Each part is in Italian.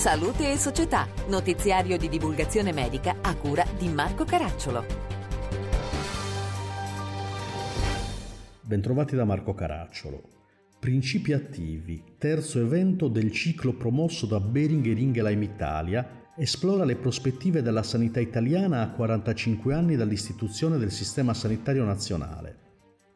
Salute e Società, notiziario di divulgazione medica a cura di Marco Caracciolo. Bentrovati da Marco Caracciolo. Principi attivi, terzo evento del ciclo promosso da Beringer Ingelheim Italia, esplora le prospettive della sanità italiana a 45 anni dall'istituzione del Sistema Sanitario Nazionale.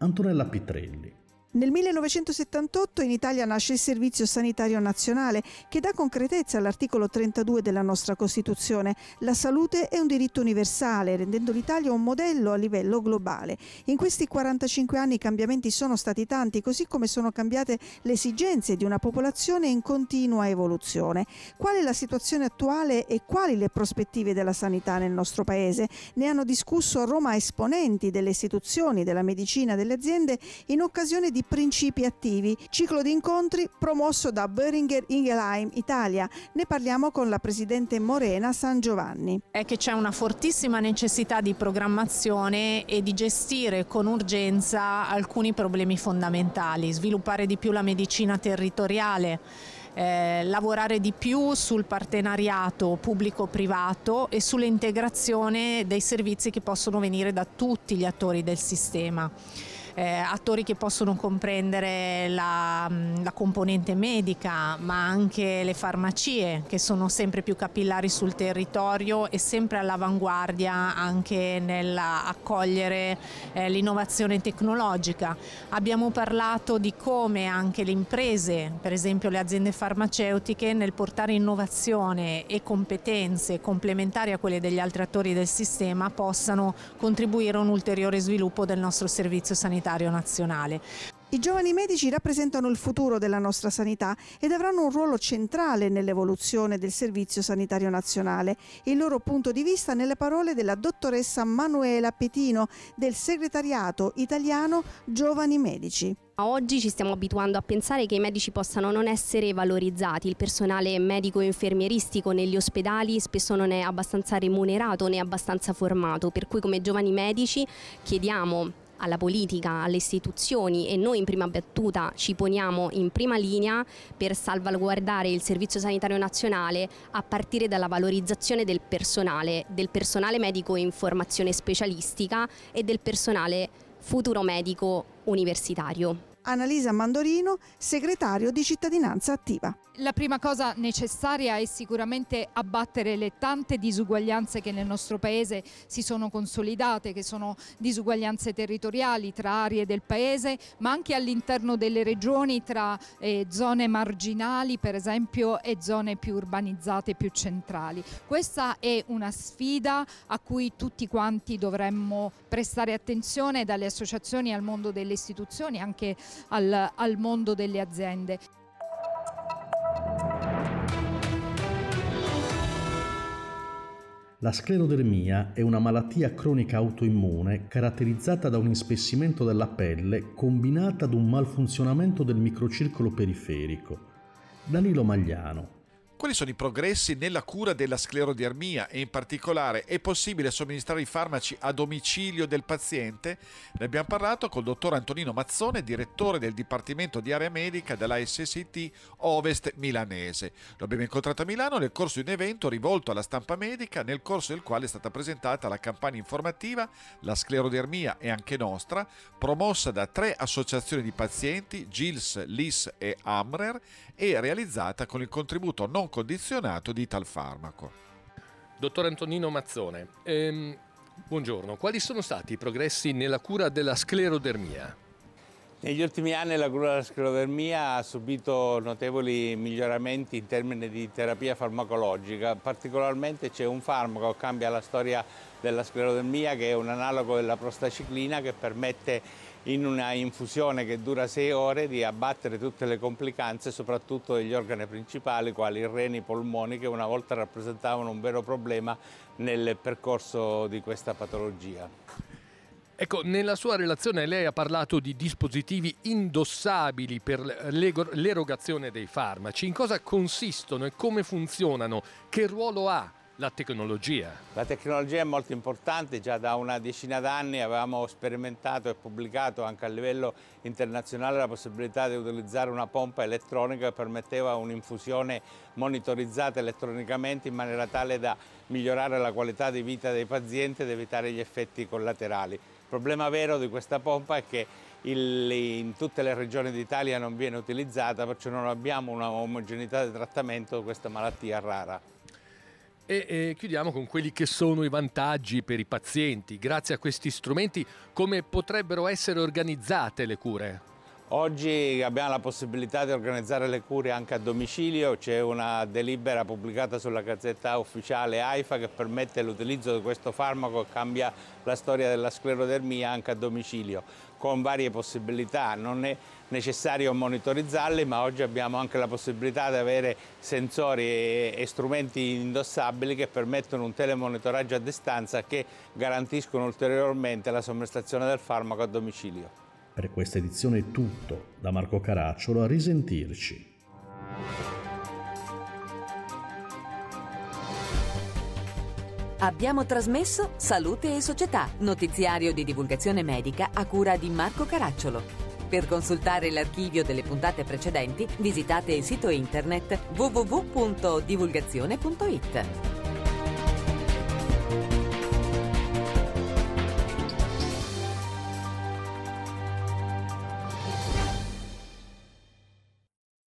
Antonella Pitrelli. Nel 1978 in Italia nasce il Servizio Sanitario Nazionale che dà concretezza all'articolo 32 della nostra Costituzione. La salute è un diritto universale, rendendo l'Italia un modello a livello globale. In questi 45 anni i cambiamenti sono stati tanti, così come sono cambiate le esigenze di una popolazione in continua evoluzione. Qual è la situazione attuale e quali le prospettive della sanità nel nostro Paese? Ne hanno discusso a Roma esponenti delle istituzioni, della medicina, delle aziende in occasione di principi attivi, ciclo di incontri promosso da Böhringer Ingelheim Italia. Ne parliamo con la presidente Morena San Giovanni. È che c'è una fortissima necessità di programmazione e di gestire con urgenza alcuni problemi fondamentali, sviluppare di più la medicina territoriale. Eh, lavorare di più sul partenariato pubblico-privato e sull'integrazione dei servizi che possono venire da tutti gli attori del sistema eh, attori che possono comprendere la, mm, la, componente medica, ma anche le farmacie che sono sempre più capillari sul territorio e sempre all'avanguardia anche nell'accogliere eh, l'innovazione tecnologica. Abbiamo parlato di come anche le imprese, per esempio le aziende farmaceutiche, nel portare innovazione e competenze complementari a quelle degli altri attori del sistema possano contribuire a un ulteriore sviluppo del nostro servizio sanitario sanitario nazionale. I giovani medici rappresentano il futuro della nostra sanità ed avranno un ruolo centrale nell'evoluzione del Servizio Sanitario Nazionale. Il loro punto di vista nelle parole della dottoressa Manuela Petino del segretariato italiano Giovani Medici. Oggi ci stiamo abituando a pensare che i medici possano non essere valorizzati, il personale medico e infermieristico negli ospedali spesso non è abbastanza remunerato né abbastanza formato, per cui come giovani medici chiediamo alla politica, alle istituzioni e noi in prima battuta ci poniamo in prima linea per salvaguardare il Servizio Sanitario Nazionale a partire dalla valorizzazione del personale, del personale medico in formazione specialistica e del personale futuro medico universitario. Annalisa Mandorino, segretario di Cittadinanza Attiva. La prima cosa necessaria è sicuramente abbattere le tante disuguaglianze che nel nostro paese si sono consolidate, che sono disuguaglianze territoriali tra aree del paese, ma anche all'interno delle regioni tra eh, zone marginali, per esempio, e zone più urbanizzate, più centrali. Questa è una sfida a cui tutti quanti dovremmo prestare attenzione, dalle associazioni al mondo delle istituzioni, anche al, al mondo delle aziende. La sclerodermia è una malattia cronica autoimmune caratterizzata da un inspessimento della pelle combinata ad un malfunzionamento del microcircolo periferico. Danilo Magliano, quali sono i progressi nella cura della sclerodermia e in particolare è possibile somministrare i farmaci a domicilio del paziente? Ne abbiamo parlato col dottor Antonino Mazzone, direttore del Dipartimento di Area Medica della SST Ovest milanese. Lo abbiamo incontrato a Milano nel corso di un evento rivolto alla stampa medica nel corso del quale è stata presentata la campagna informativa La sclerodermia è anche nostra, promossa da tre associazioni di pazienti, GILS, LIS e AMRER e realizzata con il contributo non condizionato di tal farmaco. Dottor Antonino Mazzone, ehm, buongiorno, quali sono stati i progressi nella cura della sclerodermia? Negli ultimi anni la cura della sclerodermia ha subito notevoli miglioramenti in termini di terapia farmacologica, particolarmente c'è un farmaco che cambia la storia della sclerodermia che è un analogo della prostaciclina che permette in una infusione che dura sei ore di abbattere tutte le complicanze, soprattutto degli organi principali, quali i reni i polmoni, che una volta rappresentavano un vero problema nel percorso di questa patologia. Ecco, nella sua relazione lei ha parlato di dispositivi indossabili per l'erogazione dei farmaci. In cosa consistono e come funzionano? Che ruolo ha la tecnologia. La tecnologia è molto importante, già da una decina d'anni avevamo sperimentato e pubblicato anche a livello internazionale la possibilità di utilizzare una pompa elettronica che permetteva un'infusione monitorizzata elettronicamente in maniera tale da migliorare la qualità di vita dei pazienti ed evitare gli effetti collaterali. Il problema vero di questa pompa è che in tutte le regioni d'Italia non viene utilizzata, perciò non abbiamo una omogeneità di trattamento di questa malattia rara. E, e, chiudiamo con quelli che sono i vantaggi per i pazienti. Grazie a questi strumenti come potrebbero essere organizzate le cure? Oggi abbiamo la possibilità di organizzare le cure anche a domicilio, c'è una delibera pubblicata sulla gazzetta ufficiale AIFA che permette l'utilizzo di questo farmaco e cambia la storia della sclerodermia anche a domicilio, con varie possibilità. Non è necessario monitorizzarli, ma oggi abbiamo anche la possibilità di avere sensori e strumenti indossabili che permettono un telemonitoraggio a distanza che garantiscono ulteriormente la somministrazione del farmaco a domicilio. Per questa edizione è tutto. Da Marco Caracciolo a risentirci. Abbiamo trasmesso Salute e Società, notiziario di divulgazione medica a cura di Marco Caracciolo. Per consultare l'archivio delle puntate precedenti visitate il sito internet www.divulgazione.it.